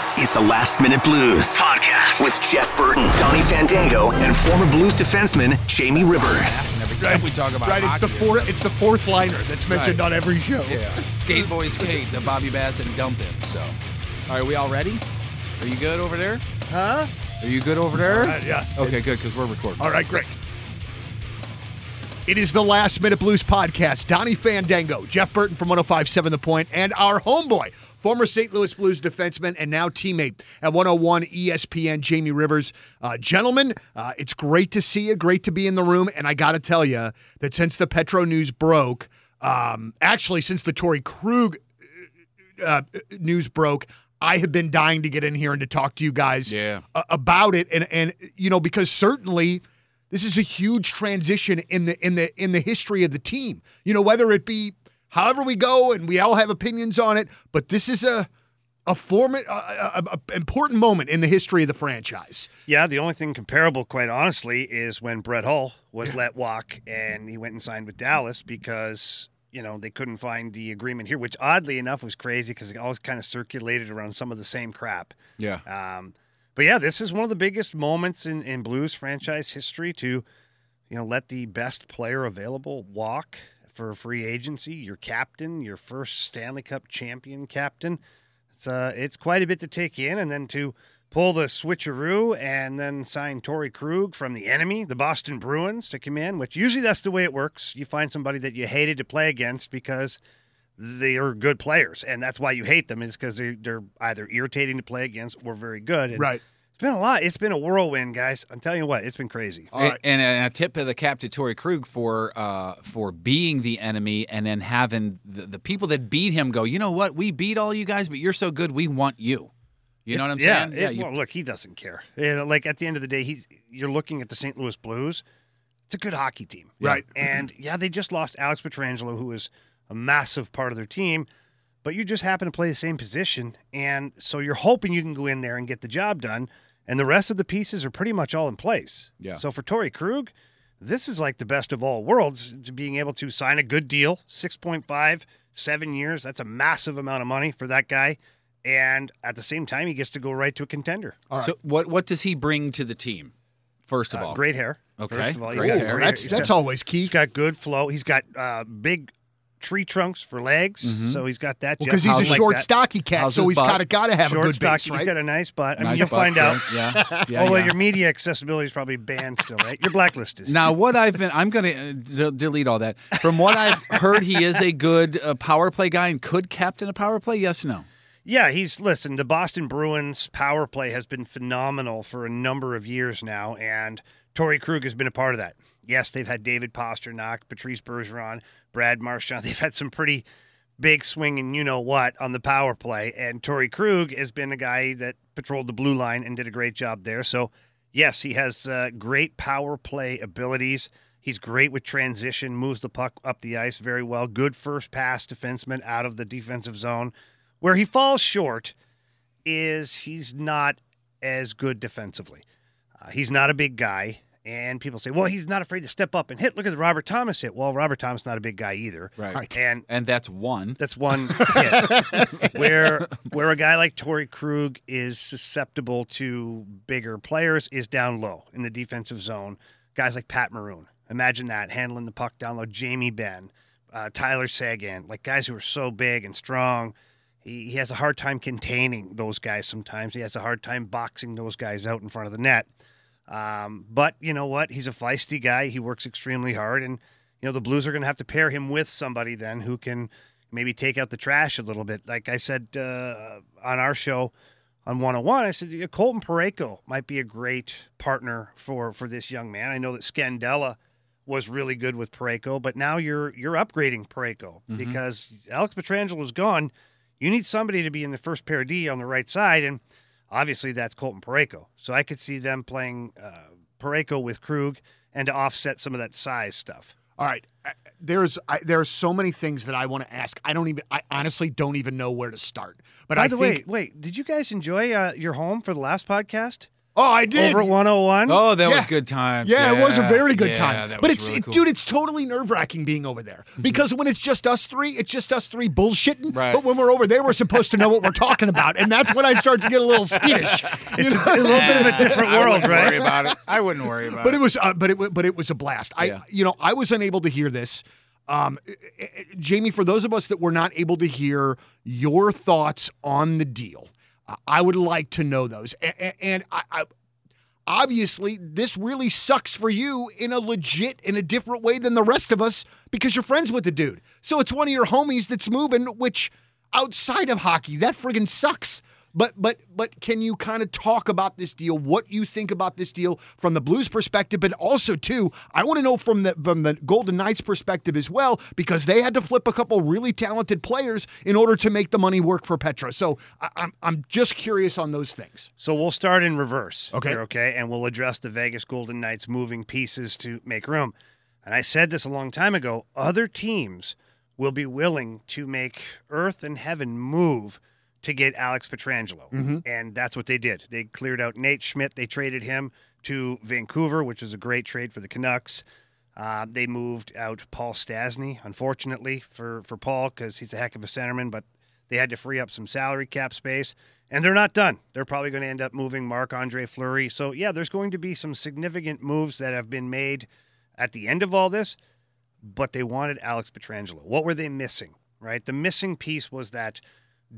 This is the Last Minute Blues podcast with Jeff Burton, Donny Fandango, and former Blues defenseman Jamie Rivers. Every time we talk about Right, it's the hockey, fourth. It's the fourth liner that's mentioned Right. on every show. Yeah, skate boy skate, the Bobby Bassett and dump him. So, all right, we all ready? Are you good over there? Huh? Are you good over there? Uh, yeah. Okay, good because we're recording. All right, great. It is the Last Minute Blues podcast. Donny Fandango, Jeff Burton from 1057 The Point, and our homeboy, former St. Louis Blues defenseman and now teammate at 101 ESPN, Jamie Rivers. Uh, gentlemen, uh, it's great to see you, great to be in the room. And I got to tell you that since the Petro news broke, um, actually, since the Torey Krug uh, news broke, I have been dying to get in here and to talk to you guys Yeah. about it, and and you know because certainly this is a huge transition in the in the in the history of the team. You know whether it be however we go, and we all have opinions on it, but this is a a form a, a, a important moment in the history of the franchise. Yeah, the only thing comparable, quite honestly, is when Brett Hull was let walk and he went and signed with Dallas because you know they couldn't find the agreement here, which oddly enough was crazy because it all kind of circulated around some of the same crap. Yeah. Um, but yeah, this is one of the biggest moments in, in Blues franchise history to, you know, let the best player available walk for free agency. Your captain, your first Stanley Cup champion captain. It's uh, it's quite a bit to take in, and then to pull the switcheroo and then sign Torey Krug from the enemy, the Boston Bruins, to come in. Which usually that's the way it works. You find somebody that you hated to play against because they are good players, and that's why you hate them is because they, they're either irritating to play against or very good. And Right. It's been a lot. It's been a whirlwind, guys. I'm telling you what, it's been crazy. All right. And, and a tip of the cap to Torey Krug for uh, for being the enemy and then having the, the people that beat him go, you know what? We beat all you guys, but you're so good, we want you. You know what I'm yeah, saying? it- you- well, look, he doesn't care. You know, like at the end of the day, he's you're looking at the St. Louis Blues. It's a good hockey team, Right. And yeah, they just lost Alex Pietrangelo, who was a massive part of their team. But you just happen to play the same position, and so you're hoping you can go in there and get the job done. And the rest of the pieces are pretty much all in place. Yeah. So for Torey Krug, this is like the best of all worlds to being able to sign a good deal 6.5 seven years that's a massive amount of money for that guy and at the same time he gets to go right to a contender So what what does he bring to the team? First of uh, all, great hair Okay, first of all great got hair. great That's He's that's got, always key. he's got good flow he's got uh, big tree trunks for legs so he's got that because Jeff he's a Howes like short, that. stocky cat, How's so his he's butt? got to got to have short a good stock base, he's right? got a nice butt I mean Nice you'll butt, find out right? Yeah, yeah, although yeah. your media accessibility is probably banned still right you're blacklisted Now, what I've been, I'm going to d- delete all that. From what I've heard, he is a good uh, power play guy and could captain a power play. Yes, no. Yeah, he's listen. The Boston Bruins power play has been phenomenal for a number of years now, and Torey Krug has been a part of that. Yes, they've had David Pastrnak, Patrice Bergeron, Brad Marchand. They've had some pretty big swing and you know what, on the power play, and Torey Krug has been a guy that patrolled the blue line and did a great job there. So, yes, he has uh, great power play abilities. He's great with transition, moves the puck up the ice very well. Good first pass defenseman out of the defensive zone. Where he falls short is he's not as good defensively. Uh, he's not a big guy, and people say, "Well, he's not afraid to step up and hit." Look at the Robert Thomas hit. Well, Robert Thomas not a big guy either, Right. and And that's one. that's one hit. where where a guy like Torey Krug is susceptible to bigger players is down low in the defensive zone. Guys like Pat Maroon, imagine that handling the puck down low. Jamie Benn, uh, Tyler Seguin, like guys who are so big and strong. He, he has a hard time containing those guys sometimes. He has a hard time boxing those guys out in front of the net. Um, but you know what? He's a feisty guy. He works extremely hard, and you know the Blues are going to have to pair him with somebody then who can maybe take out the trash a little bit. Like I said uh, on our show on 101, I said yeah, Colton Parayko might be a great partner for for this young man. I know that Scandella was really good with Parayko, but now you're you're upgrading Parayko because Alex Pietrangelo was gone. You need somebody to be in the first pair D on the right side, and obviously that's Colton Parayko. So I could see them playing uh, Parayko with Krug and to offset some of that size stuff. All right, there's I, there are so many things that I want to ask. I don't even. I honestly don't even know where to start. But By I the think way, wait, did you guys enjoy uh, your home for the last podcast? Oh, I did. over at 101. Oh, that Yeah. was good times. Yeah, it was a very good Yeah, time. that But was it's, really it- cool. dude, it's totally nerve wracking being over there because when it's just us three, it's just us three bullshitting. Right. But when we're over there, we're supposed to know what we're talking about, and that's when I start to get a little skittish. It's a, a little bit of a different I world, wouldn't right? Worry about it. I wouldn't worry about but it. it was, uh, but it, but it was a blast. I, you know, I was unable to hear this. Um, eh, eh, Jamie, for those of us that were not able to hear your thoughts on the deal, I would like to know those. And, I, I, obviously, this really sucks for you in a legit, in a different way than the rest of us because you're friends with the dude. So it's one of your homies that's moving, which outside of hockey, that friggin' sucks. But but but can you kind of talk about this deal? What you think about this deal from the Blues perspective, but also too, I want to know from the from the Golden Knights perspective as well, because they had to flip a couple really talented players in order to make the money work for Petra. So I, I'm I'm just curious on those things. So we'll start in reverse. Okay. here, okay. And we'll address the Vegas Golden Knights moving pieces to make room. And I said this a long time ago other teams will be willing to make earth and heaven move to get Alex Pietrangelo. And that's what they did. They cleared out Nate Schmidt. They traded him to Vancouver, which was a great trade for the Canucks. Uh, they moved out Paul Stastny, unfortunately, for, for Paul because he's a heck of a centerman, but they had to free up some salary cap space. And they're not done. They're probably going to end up moving Marc Andre Fleury. So, yeah, there's going to be some significant moves that have been made at the end of all this, but they wanted Alex Pietrangelo. What were they missing, right? The missing piece was that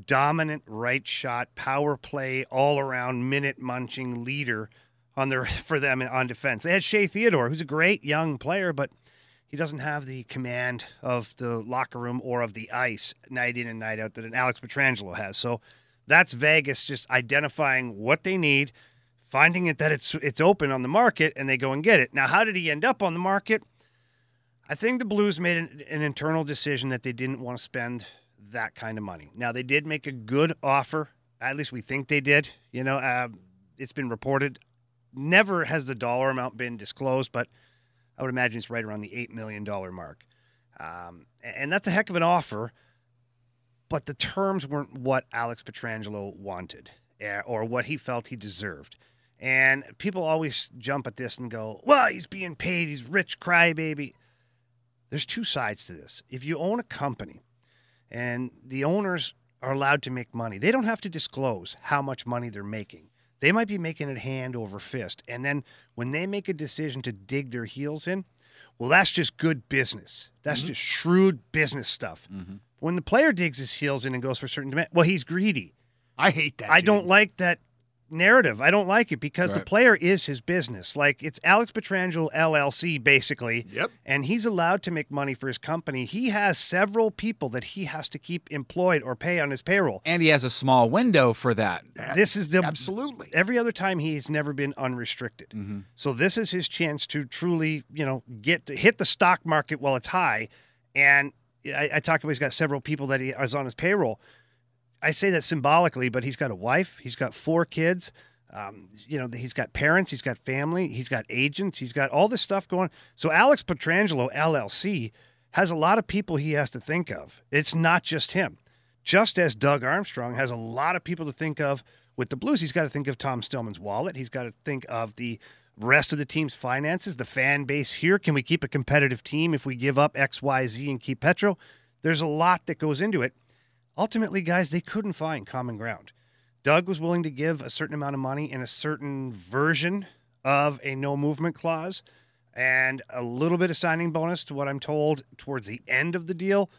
dominant right shot, power play, all around minute munching leader on their for them on defense. They had Shea Theodore, who's a great young player, but he doesn't have the command of the locker room or of the ice night in and night out that an Alex Pietrangelo has. So that's Vegas just identifying what they need, finding it that it's it's open on the market, and they go and get it. Now, how did he end up on the market? I think the Blues made an, an internal decision that they didn't want to spend that kind of money. Now, they did make a good offer. At least we think they did. You know, uh, it's been reported. Never has the dollar amount been disclosed, but I would imagine it's right around the $8 million mark. Um, and that's a heck of an offer, but the terms weren't what Alex Pietrangelo wanted eh, or what he felt he deserved. And people always jump at this and go, well, he's being paid. He's rich crybaby. There's two sides to this. If you own a company and the owners are allowed to make money, they don't have to disclose how much money they're making. They might be making it hand over fist. And then when they make a decision to dig their heels in, well, that's just good business. That's mm-hmm. just shrewd business stuff. Mm-hmm. When the player digs his heels in and goes for certain demand, well, he's greedy. I hate that. I dude. don't like that narrative. I don't like it because the player is his business. Like it's Alex Pietrangelo LLC basically. Yep. And he's allowed to make money for his company. He has several people that he has to keep employed or pay on his payroll. and he has a small window for that. This is the Absolutely. every other time he's never been unrestricted. Mm-hmm. So this is his chance to truly, you know, get to hit the stock market while it's high. And I, I talked about he's got several people that he is on his payroll. I say that symbolically, but he's got a wife, he's got four kids. Um, you know, he's got parents, he's got family, he's got agents, he's got all this stuff going. So Alex Pietrangelo LLC has a lot of people he has to think of. It's not just him. Just as Doug Armstrong has a lot of people to think of with the Blues, he's got to think of Tom Stillman's wallet. He's got to think of the rest of the team's finances, the fan base here. Can we keep a competitive team if we give up X, Y, Z and keep Petro? There's a lot that goes into it. Ultimately, guys, they couldn't find common ground. Doug was willing to give a certain amount of money in a certain version of a no movement clause and a little bit of signing bonus to what I'm told towards the end of the deal.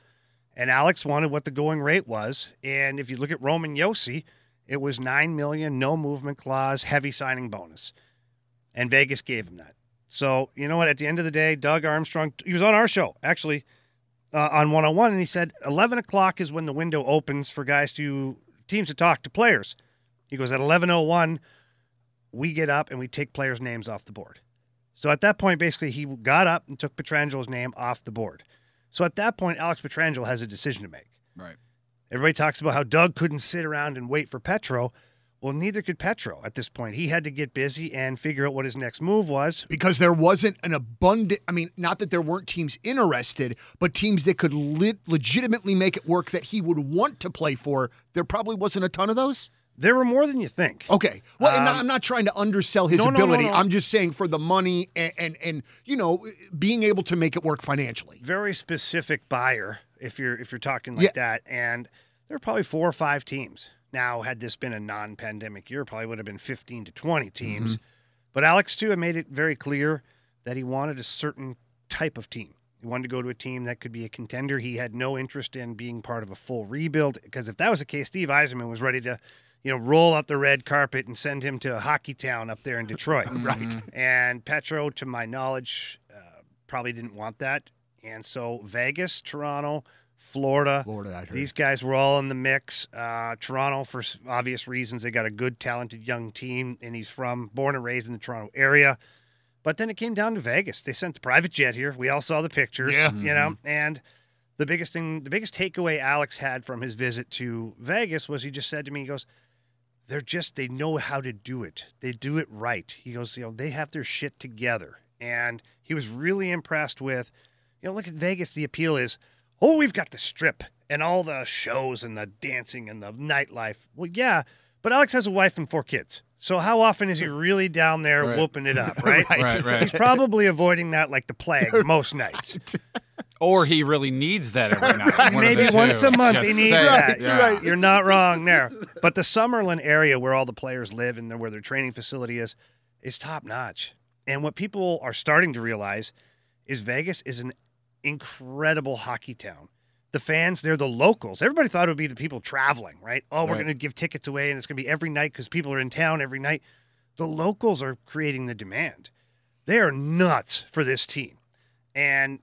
And Alex wanted what the going rate was. And if you look at Roman Josi, it was nine million, no movement clause, heavy signing bonus. And Vegas gave him that. So you know what? At the end of the day, Doug Armstrong, he was on our show actually uh, on 101, and he said 11 o'clock is when the window opens for guys to teams to talk to players. He goes at 11:01, we get up and we take players' names off the board. So at that point, basically, he got up and took Pietrangelo's name off the board. So at that point, Alex Pietrangelo has a decision to make. Right. Everybody talks about how Doug couldn't sit around and wait for Petro. Well, neither could Petro at this point. He had to get busy and figure out what his next move was. because there wasn't an abundant i mean not that there weren't teams interested but teams that could lit legitimately make it work that he would want to play for there probably wasn't a ton of those There were more than you think. Okay. Well, and Um, I'm not trying to undersell his no, no, no, ability. no. I'm just saying for the money and, and and you know being able to make it work financially. Very specific buyer, if you're if you're talking like Yeah. that. And there are probably four or five teams. Now, had this been a non-pandemic year, probably would have been 15 to 20 teams. But Alex too had made it very clear that he wanted a certain type of team. He wanted to go to a team that could be a contender. He had no interest in being part of a full rebuild because if that was the case, Steve Yzerman was ready to, you know, roll out the red carpet and send him to Hockey Town up there in Detroit. Right. And Petro, to my knowledge, uh, probably didn't want that. And so Vegas, Toronto, Florida, Florida, these guys were all in the mix. Uh, Toronto, for obvious reasons, they got a good, talented young team, and he's from, born and raised in the Toronto area. But then it came down to Vegas. They sent the private jet here. We all saw the pictures, Yeah. you know. And the biggest thing, the biggest takeaway Alex had from his visit to Vegas was he just said to me, he goes, they're just they know how to do it. They do it right. He goes, you know, they have their shit together. And he was really impressed with, you know, look at Vegas. The appeal is, oh, we've got the strip and all the shows and the dancing and the nightlife. Well, yeah, but Alex has a wife and four kids. So how often is he really down there Right. whooping it up, right? Right, right. He's probably avoiding that like the plague most nights. Or he really needs that every night. One Maybe once two. a month Just he needs saying. that. Yeah. You're not wrong there. But the Summerlin area where all the players live and where their training facility is, is top notch. And what people are starting to realize is Vegas is an incredible hockey town. The fans, they're the locals. Everybody thought it would be the people traveling, right? Oh, we're Right. going to give tickets away and it's going to be every night because people are in town every night. The locals are creating the demand. They are nuts for this team. And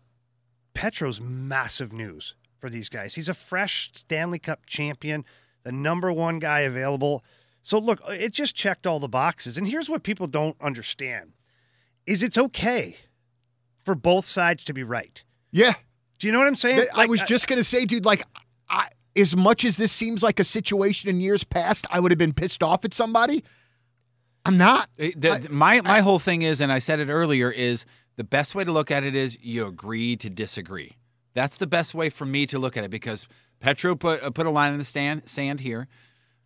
Petro's massive news for these guys. He's a fresh Stanley Cup champion, the number one guy available. So look, it just checked all the boxes. And here's what people don't understand is it's okay for both sides to be right. Yeah. Do you know what I'm saying? Th- I Like, was just gonna say, dude. Like, I, as much as this seems like a situation in years past, I would have been pissed off at somebody. I'm not. It- the- my my whole thing is, and I said it earlier, is the best way to look at it is you agree to disagree. That's the best way for me to look at it because Petro put uh, put a line in the stand, sand here,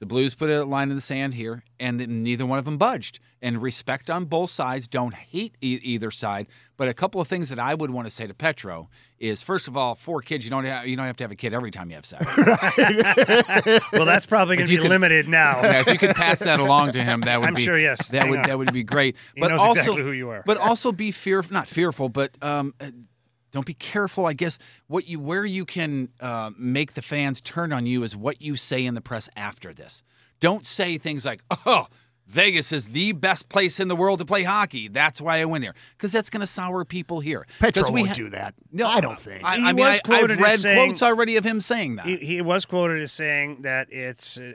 the Blues put a line in the sand here, and neither one of them budged. And respect on both sides. Don't hate e- either side. But a couple of things that I would want to say to Petro is, first of all, four kids. You don't have, you don't have to have a kid every time you have sex. well, that's probably going to be could- limited now. Yeah, if you could pass that along to him, that would I'm be sure, yes. That Hang would on. that would be great. He but knows also, exactly who you are. But also be fearful, not fearful, but um, don't be careful. I guess what you where you can uh, make the fans turn on you is what you say in the press after this. Don't say things like, "Oh." Vegas is the best place in the world to play hockey. That's why I went here because that's going to sour people here. Petro 'Cause we won't ha- do that. No, I don't think. I, He I mean, was I, quoted I've as read saying- quotes already of him saying that. He, he was quoted as saying that it's uh,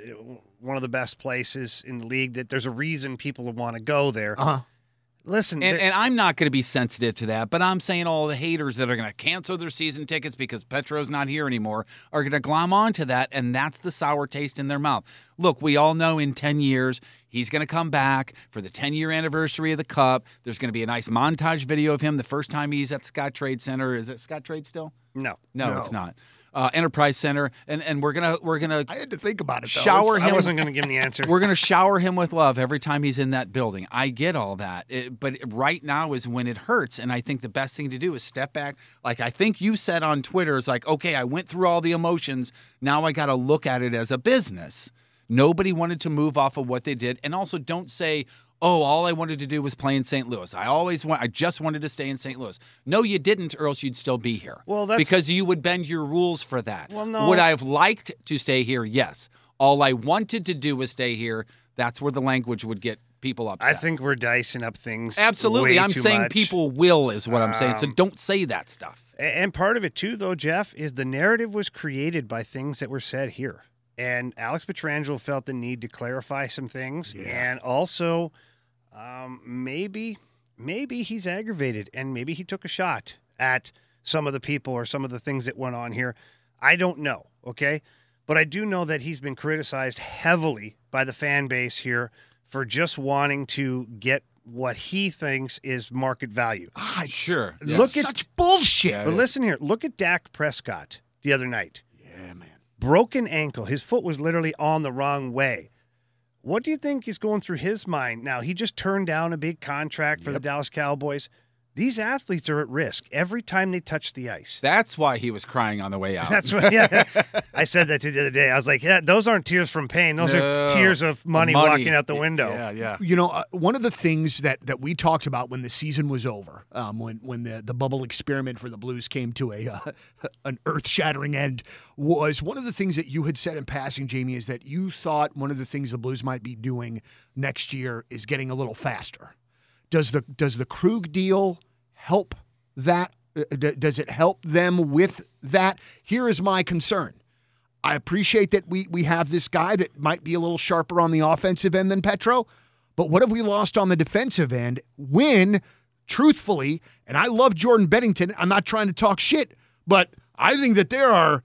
one of the best places in the league, that there's a reason people want to go there. Uh-huh. Listen, And, and I'm not going to be sensitive to that, but I'm saying all the haters that are going to cancel their season tickets because Petro's not here anymore are going to glom onto that, and that's the sour taste in their mouth. Look, we all know in 10 years he's going to come back for the 10 year anniversary of the Cup. There's going to be a nice montage video of him the first time he's at Scottrade Center. Is it Scottrade still? no. No, No. it's not. Uh, Enterprise Center, and and we're gonna we're gonna I had to think about it. Though. Shower It's- I wasn't to give him the answer. we're to shower him with love every time he's in that building. I get all that. It- but right now is when it hurts. And I think the best thing to do is step back. Like I think you said on Twitter, it's like, okay, I went through all the emotions. Now I got to look at it as a business. Nobody wanted to move off of what they did. And also don't say, oh, all I wanted to do was play in St. Louis. I always want, I just wanted to stay in St. Louis. No, you didn't, or else you'd still be here. Well, that's- because you would bend your rules for that. Well, no. Would I have liked to stay here? Yes. All I wanted to do was stay here. That's where the language would get people upset. I think we're dicing up things. absolutely. I'm saying much. Um, people will is what I'm saying. So don't say that stuff. And part of it too, though, Jeff, is the narrative was created by things that were said here. And Alex Pietrangelo felt the need to clarify some things, and also um, maybe, maybe he's aggravated, and maybe he took a shot at some of the people or some of the things that went on here. I don't know. Okay, but I do know that he's been criticized heavily by the fan base here for just wanting to get what he thinks is market value. Ah, Sure. Look at such bullshit. Yeah. but listen here, look at Dak Prescott the other night. Yeah, man. Broken ankle. His foot was literally on the wrong way. What do you think is going through his mind now? He just turned down a big contract for the Dallas Cowboys. These athletes are at risk every time they touch the ice. That's why he was crying on the way out. That's what. Yeah, I said that to the other day. I was like, "Yeah, those aren't tears from pain. Those No. are tears of money, Money. walking out the window." Yeah, yeah. You know, uh, one of the things that, that we talked about when the season was over, um, when when the, the bubble experiment for the Blues came to a uh, an earth shattering end, was one of the things that you had said in passing, Jamie, is that you thought one of the things the Blues might be doing next year is getting a little faster. Does the does the Krug deal help that? Uh, does it help them with that? Here is my concern. I appreciate that we we have this guy that might be a little sharper on the offensive end than Petro, but what have we lost on the defensive end when, truthfully, and I love Jordan Binnington, I'm not trying to talk shit, but I think that there are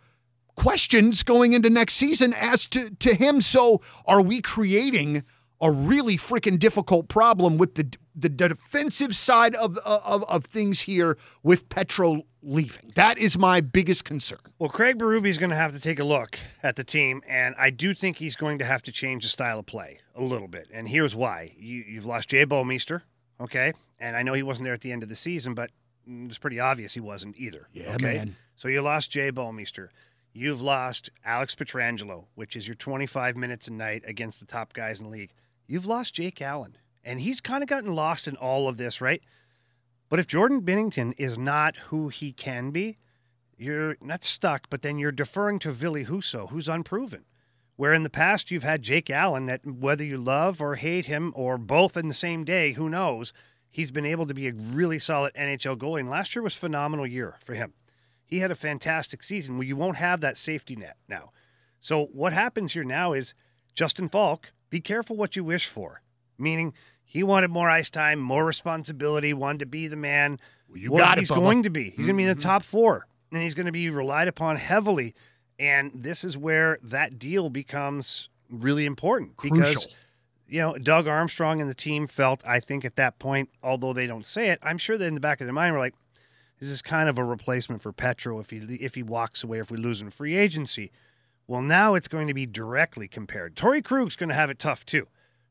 questions going into next season as to, to him. So are we creating a really freaking difficult problem with the the defensive side of, uh, of, of things here with Petro leaving? That is my biggest concern. Well, Craig Berube is going to have to take a look at the team, and I do think he's going to have to change the style of play a little bit. And here's why: you, you've lost Jay Bouwmeester, okay, and I know he wasn't there at the end of the season, but it's pretty obvious he wasn't either. Yeah, okay? man. So you lost Jay Bouwmeester. You've lost Alex Pietrangelo, which is your 25 minutes a night against the top guys in the league. You've lost Jake Allen, and he's kind of gotten lost in all of this, right? But if Jordan Binnington is not who he can be, you're not stuck, but then you're deferring to Ville Husso, who's unproven. Where in the past you've had Jake Allen, that whether you love or hate him or both in the same day, who knows, he's been able to be a really solid NHL goalie. And last year was phenomenal year for him. He had a fantastic season where you won't have that safety net now. So what happens here now is Justin Faulk, be careful what you wish for. Meaning he wanted more ice time, more responsibility, wanted to be the man. Well, you got it, he's Bubba. going to be. He's going to be in Mm-hmm. the top four, and he's going to be relied upon heavily. And this is where that deal becomes really important because Crucial. you know Doug Armstrong and the team felt I think at that point, although they don't say it, I'm sure that in the back of their mind were like, "This is kind of a replacement for Petro if he if he walks away if we lose in free agency." Well, now it's going to be directly compared. Torey Krug's going to have it tough too.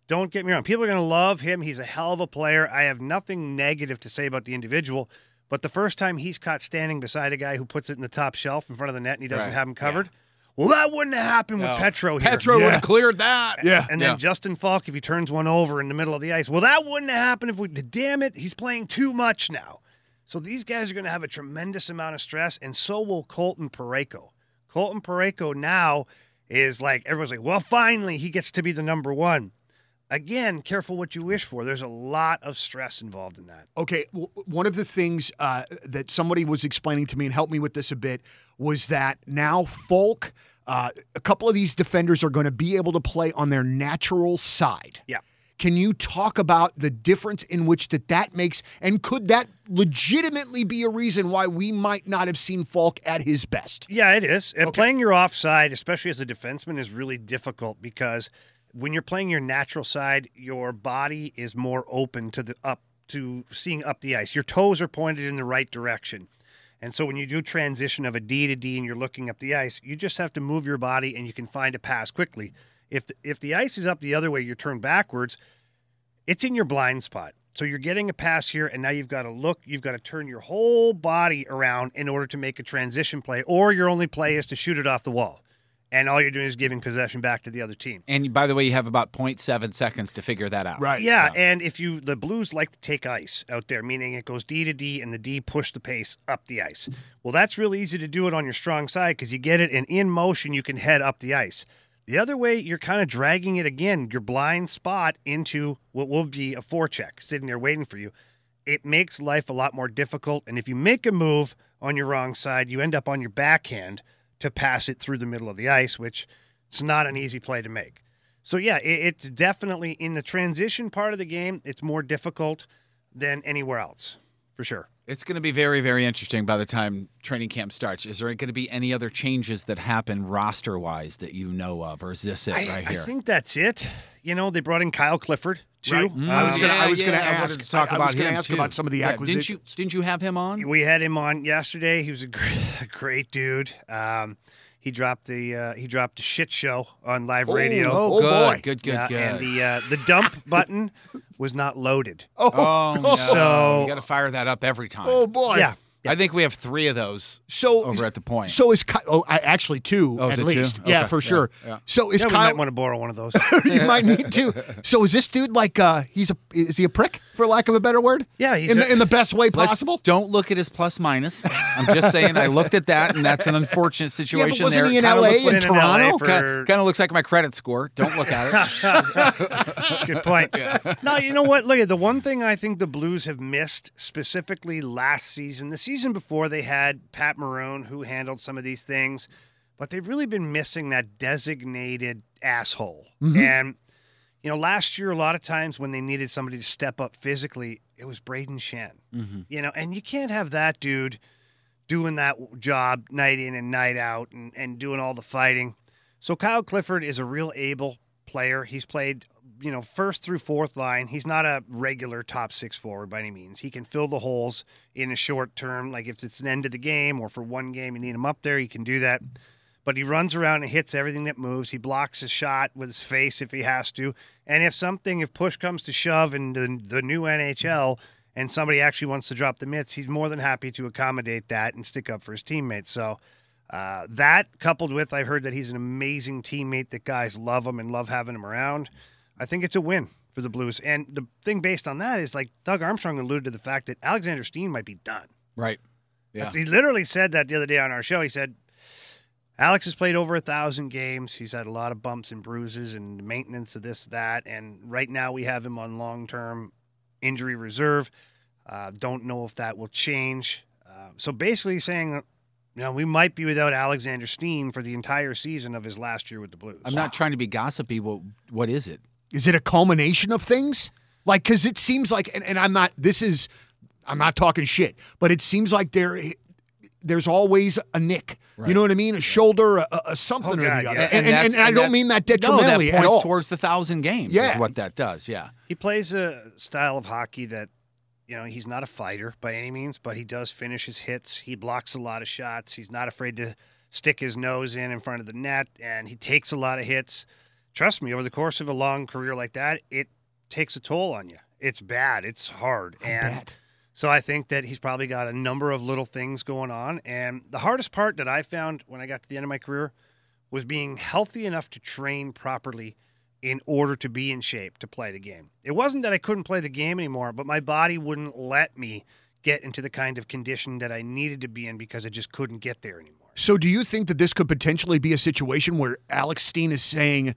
Don't get me wrong. People are going to love him. He's a hell of a player. I have nothing negative to say about the individual. But the first time he's caught standing beside a guy who puts it in the top shelf in front of the net and he doesn't Right. have him covered, well, that wouldn't have happened with Petro here. Petro would have cleared that. Yeah. And then Yeah. Justin Faulk, if he turns one over in the middle of the ice, well, that wouldn't have happened if we. Damn it, he's playing too much now. So these guys are going to have a tremendous amount of stress, and so will Colton Parayko. Colton Parayko now is like everyone's like, well, finally he gets to be the number one. Again, careful what you wish for. There's a lot of stress involved in that. Okay, w- one of the things uh, that somebody was explaining to me and helped me with this a bit was that now Faulk, uh, a couple of these defenders are going to be able to play on their natural side. Yeah. Can you talk about the difference in which that that makes, and could that legitimately be a reason why we might not have seen Faulk at his best? Yeah, it is. And playing your offside, especially as a defenseman, is really difficult because when you're playing your natural side, your body is more open to the up to seeing up the ice. Your toes are pointed in the right direction. And so when you do transition of a D to D and you're looking up the ice, you just have to move your body and you can find a pass quickly. If the, if the ice is up the other way, you're turned backwards, it's in your blind spot. So you're getting a pass here, and now you've got to look, you've got to turn your whole body around in order to make a transition play, or your only play is to shoot it off the wall. And all you're doing is giving possession back to the other team. And by the way, you have about 0.7 seconds to figure that out. Right. Yeah, and if you the Blues like to take ice out there, meaning it goes D to D and the D push the pace up the ice. Well, that's really easy to do it on your strong side because you get it and in motion you can head up the ice. The other way, you're kind of dragging it again, your blind spot into what will be a forecheck sitting there waiting for you. It makes life a lot more difficult. And if you make a move on your wrong side, you end up on your backhand to pass it through the middle of the ice, which it's not an easy play to make. So yeah, it, it's definitely in the transition part of the game. It's more difficult than anywhere else, for sure. It's going to be very, very interesting by the time training camp starts. Is there going to be any other changes that happen roster wise that you know of, or is this it I, right here? I think that's it. You know, they brought in Kyle Clifford too. Right. Mm, I was gonna, I was yeah, gonna yeah, I wanted ask. to talk I, I about was gonna him, ask too. about some of the Yeah, acquisitions. Didn't you? Didn't you have him on? We had him on yesterday. He was a great, a great dude. Um, He dropped the uh, he dropped a shit show on live radio. Oh, Oh, good, boy. good, good, Yeah, good. and the uh, the dump button was not loaded. oh, no. So- you got to fire that up every time. Oh boy. Yeah, I think we have three of those So over at the point. So is Ky- oh I, actually two Oh, at it two? least. Yeah, Okay. for Yeah, sure. yeah. So is yeah, we Kyle? might want to borrow one of those. you might need to. So is this dude like uh he's a is he a prick for lack of a better word? Yeah, he's in a- the in the best way Let's- possible. Don't look at his plus minus. I'm just saying. I looked at that, and that's an unfortunate situation. Yeah, wasn't there. he in Kinda LA and like, in Toronto? for- kind of looks like my credit score. Don't look at it. That's a good point. No, you know what? Look at the one thing I think the Blues have missed specifically last season. The season before they had Pat Maroon who handled some of these things, but they've really been missing that designated asshole. Mm-hmm. And you know, last year a lot of times when they needed somebody to step up physically, it was Brayden Schenn. Mm-hmm. You know, and you can't have that dude doing that job night in and night out and, and doing all the fighting. So Kyle Clifford is a real able player. He's played, you know, first through fourth line. He's not a regular top six forward by any means. He can fill the holes in a short term, like if it's an end of the game or for one game you need him up there, he can do that. But he runs around and hits everything that moves. He blocks a shot with his face if he has to. And if something, if push comes to shove in the, the new NHL and somebody actually wants to drop the mitts, he's more than happy to accommodate that and stick up for his teammates. So uh, that coupled with, I've heard that he's an amazing teammate that guys love him and love having him around. I think it's a win for the Blues. And the thing based on that is like Doug Armstrong alluded to the fact that Alexander Steen might be done. right. Yeah. That's- He literally said that the other day on our show. He said, Alex has played over a thousand games. He's had a lot of bumps and bruises and maintenance of this, that. And right now we have him on long term injury reserve. Uh, don't know if that will change. Uh, so basically saying, you know, we might be without Alexander Steen for the entire season of his last year with the Blues. I'm not trying to be gossipy. Well, what is it? Is it a culmination of things? Like, because it seems like, and, and I'm not. This is, I'm not talking shit, but it seems like there, there's always a nick. You know what I mean? A shoulder, a, a something Oh, or the other. yeah. And, and, and, that's- I don't mean that No, detrimentally that at all. towards the thousand games. Yeah. is what that does. Yeah. He plays a style of hockey that, you know, he's not a fighter by any means, but he does finish his hits. He blocks a lot of shots. He's not afraid to stick his nose in in front of the net, and he takes a lot of hits. Trust me, over the course of a long career like that, it takes a toll on you. It's bad. It's hard. and bet. So I think that he's probably got a number of little things going on. And the hardest part that I found when I got to the end of my career was being healthy enough to train properly in order to be in shape to play the game. It wasn't that I couldn't play the game anymore, but my body wouldn't let me get into the kind of condition that I needed to be in because I just couldn't get there anymore. So, do you think that this could potentially be a situation where Alex Steen is saying,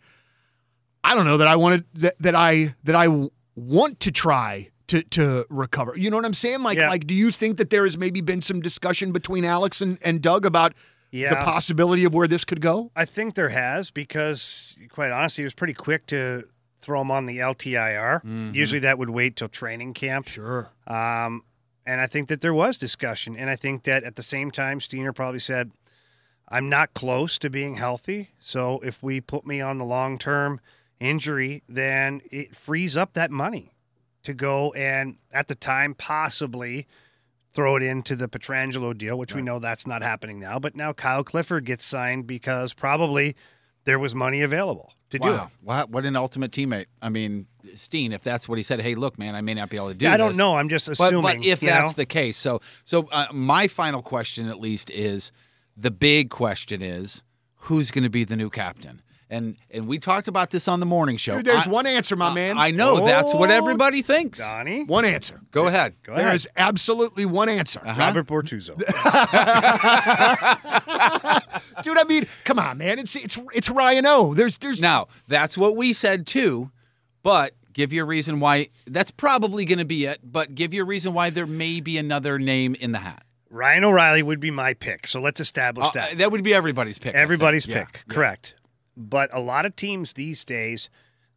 "I don't know that I wanted that, that I that I want to try to to recover." You know what I'm saying? Like, Yeah. like, do you think that there has maybe been some discussion between Alex and, and Doug about Yeah. the possibility of where this could go? I think there has because, quite honestly, he was pretty quick to throw him on the LTIR. Usually that would wait till training camp. Sure. Um, and I think that there was discussion. And I think that at the same time, Steiner probably said, I'm not close to being healthy. So if we put me on the long term injury, then it frees up that money to go and at the time possibly throw it into the Pietrangelo deal, which we know that's not happening now. But now Kyle Clifford gets signed because probably there was money available to do it. Wow. What, an ultimate teammate. I mean, Steen, if that's what he said, hey, look, man, I may not be able to do Yeah, I don't this. know. I'm just assuming. but if that's know? the case, so so uh, my final question, at least, is the big question is who's going to be the new captain? And and we talked about this on the morning show. Dude, there's I- one answer, my man. I know that's what Oh, everybody thinks. Donny, one answer. Go ahead. go ahead. There's absolutely one answer. Uh-huh. Robert Bortuzzo. Dude, I mean, come on, man. It's it's it's Ryan O. There's there's Now that's what we said too, but give you a reason why that's probably going to be it. But give you a reason why there may be another name in the hat. Ryan O'Reilly would be my pick. So let's establish Uh, that. that would be everybody's pick. I think. Everybody's Yeah. pick. Correct. But a lot of teams these days,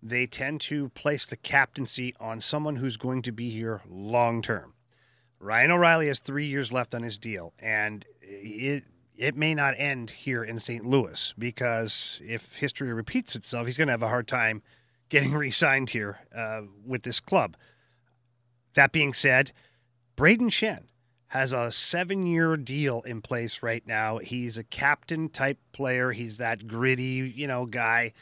they tend to place the captaincy on someone who's going to be here long term. Ryan O'Reilly has three years left on his deal, and it it may not end here in St. Louis because if history repeats itself, he's going to have a hard time getting re-signed here uh, with this club. That being said, Brayden Schenn has a seven year deal in place right now. He's a captain type player. He's that gritty, you know, guy.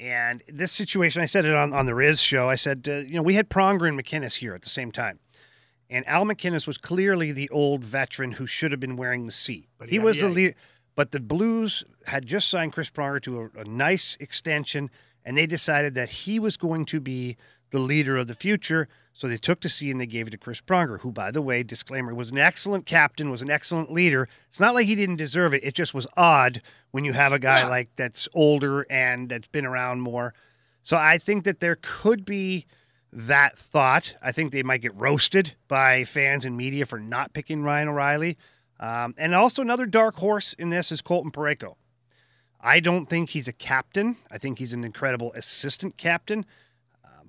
And this situation, I said it on, on the Riz show. I said, uh, you know, we had Pronger and MacInnis here at the same time. And Al MacInnis was clearly the old veteran who should have been wearing the C. But he he- was the leader. But the Blues had just signed Chris Pronger to a, a nice extension, and they decided that he was going to be the leader of the future. So they took the C and they gave it to Chris Pronger, who, by the way, disclaimer, was an excellent captain, was an excellent leader. It's not like he didn't deserve it. It just was odd when you have a guy like that's older and that's been around more. So I think that there could be that thought. I think they might get roasted by fans and media for not picking Ryan O'Reilly. Um, and also another dark horse in this is Colton Parayko. I don't think he's a captain. I think he's an incredible assistant captain.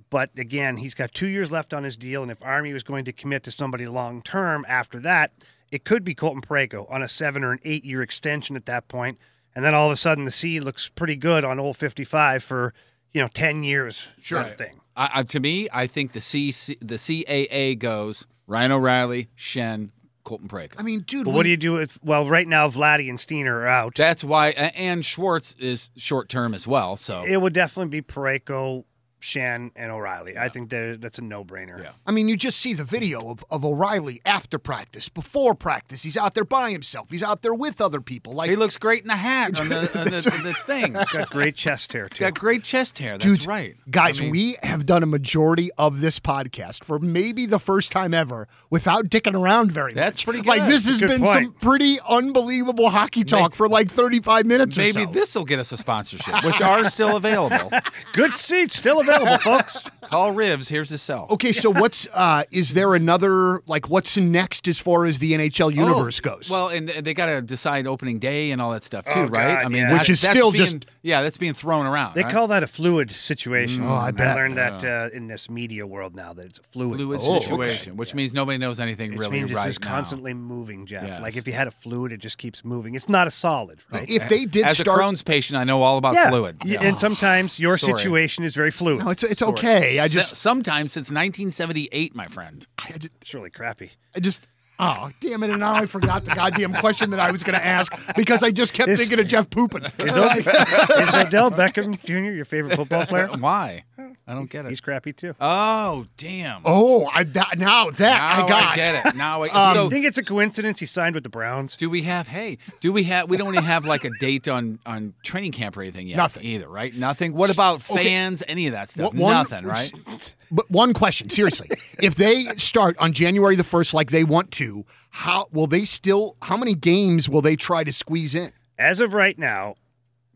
But again, he's got two years left on his deal, and if Army was going to commit to somebody long term after that, it could be Colton Parayko on a seven or an eight year extension at that point. And then all of a sudden, the C looks pretty good on old 55 for, you know, 10 years Sure. kind of thing. I, I, to me, I think the C the CAA goes Ryan O'Reilly, Schenn, Colton Parayko. I mean, dude, But we- what do you do with, well, right now, Vladdy and Steen are out. That's why, and Schwartz is short term as well. So It would definitely be Parayko, Schenn, and O'Reilly. I think that's a no brainer. Yeah. I mean, you just see the video of, of O'Reilly after practice, before practice. He's out there by himself. He's out there with other people. Like he looks great in the hat on the, on the, the thing. He's Got great chest hair, too. He's got great chest hair. That's Dude, right. Guys, I mean, we have done a majority of this podcast for maybe the first time ever without dicking around very That's much. That's pretty good. Like this has Good been point. some pretty unbelievable hockey talk for like 35 minutes maybe or so. this will get us a sponsorship, which are still available. Good seats still available, folks. Call Rivs. Here's his cell. Okay, so what's uh is there another like what's next as far as the NHL universe Oh, goes? Well, and they got to decide opening day and all that stuff too, Oh, right? God, I mean, yeah. Which is still being- just- yeah, that's being thrown around. They right? call that a fluid situation. Oh, I bet. learned that uh, in this media world now that it's a fluid. fluid Oh, okay. situation, which means nobody knows anything Which really means right it's just now. constantly moving, Jeff. Yes. Like if you had a fluid, it just keeps moving. It's not a solid, right? if they did As start a Crohn's patient, I know all about yeah. fluid. Y- And sometimes your Sorry. situation is very fluid. No, it's it's okay. I S- just sometimes since 1978, my friend. I just It's really crappy. I just Oh, damn it. And now I forgot the goddamn question that I was going to ask because I just kept Is- thinking of Jeff Poopin. Is, o- is Odell Beckham Jr. your favorite football player? Why? I don't get it. He's crappy too. oh, damn. Oh, I, that, now that now I got. get it. Now I, Um, so you think it's a coincidence he signed with the Browns? do we have? Hey, do we have? We don't even have like a date on on training camp or anything yet. Nothing. either, right? Nothing. What about Okay. fans? Any of that stuff? One- Nothing, right? But one question, seriously. if they start on January the 1st like they want to, how will they still, how many games will they try to squeeze in? As of right now,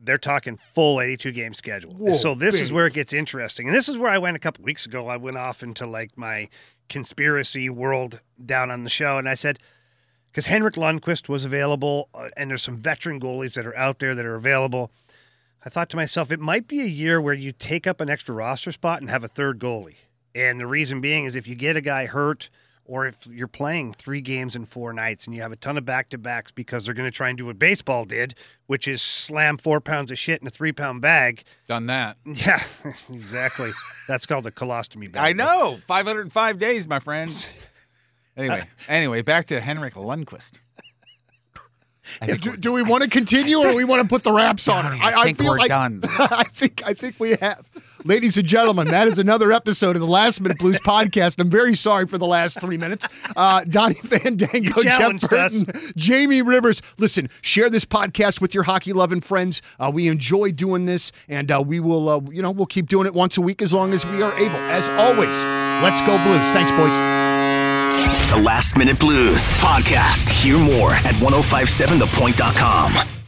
they're talking full 82 game schedule. Whoa, so this is where it gets interesting. And this is where I went a couple weeks ago. I went off into like my conspiracy world down on the show and I said because Henrik Lundqvist was available uh, and there's some veteran goalies that are out there that are available. I thought to myself, it might be a year where you take up an extra roster spot and have a third goalie. And the reason being is if you get a guy hurt or if you're playing three games in four nights and you have a ton of back to backs because they're going to try and do what baseball did, which is slam four pounds of shit in a three pound bag. Done that. Yeah, exactly. That's called a colostomy bag. I know. 505 days, my friend. Anyway, anyway, back to Henrik Lundqvist. I Do, we're- do we want to continue or we want to put the wraps on it? I think feel we're like done. I think I think we have. Ladies and gentlemen, that is another episode of the Last Minute Blues podcast. I'm very sorry for the last three minutes. Uh, Donny Fandango, Jeff challenged us. Burton, Jamie Rivers. Listen, share this podcast with your hockey loving friends. Uh, we enjoy doing this, and uh, we will, uh, you know, we'll keep doing it once a week as long as we are able. As always, let's go Blues. Thanks, boys. The Last Minute Blues podcast. Hear more at 1057thepoint.com.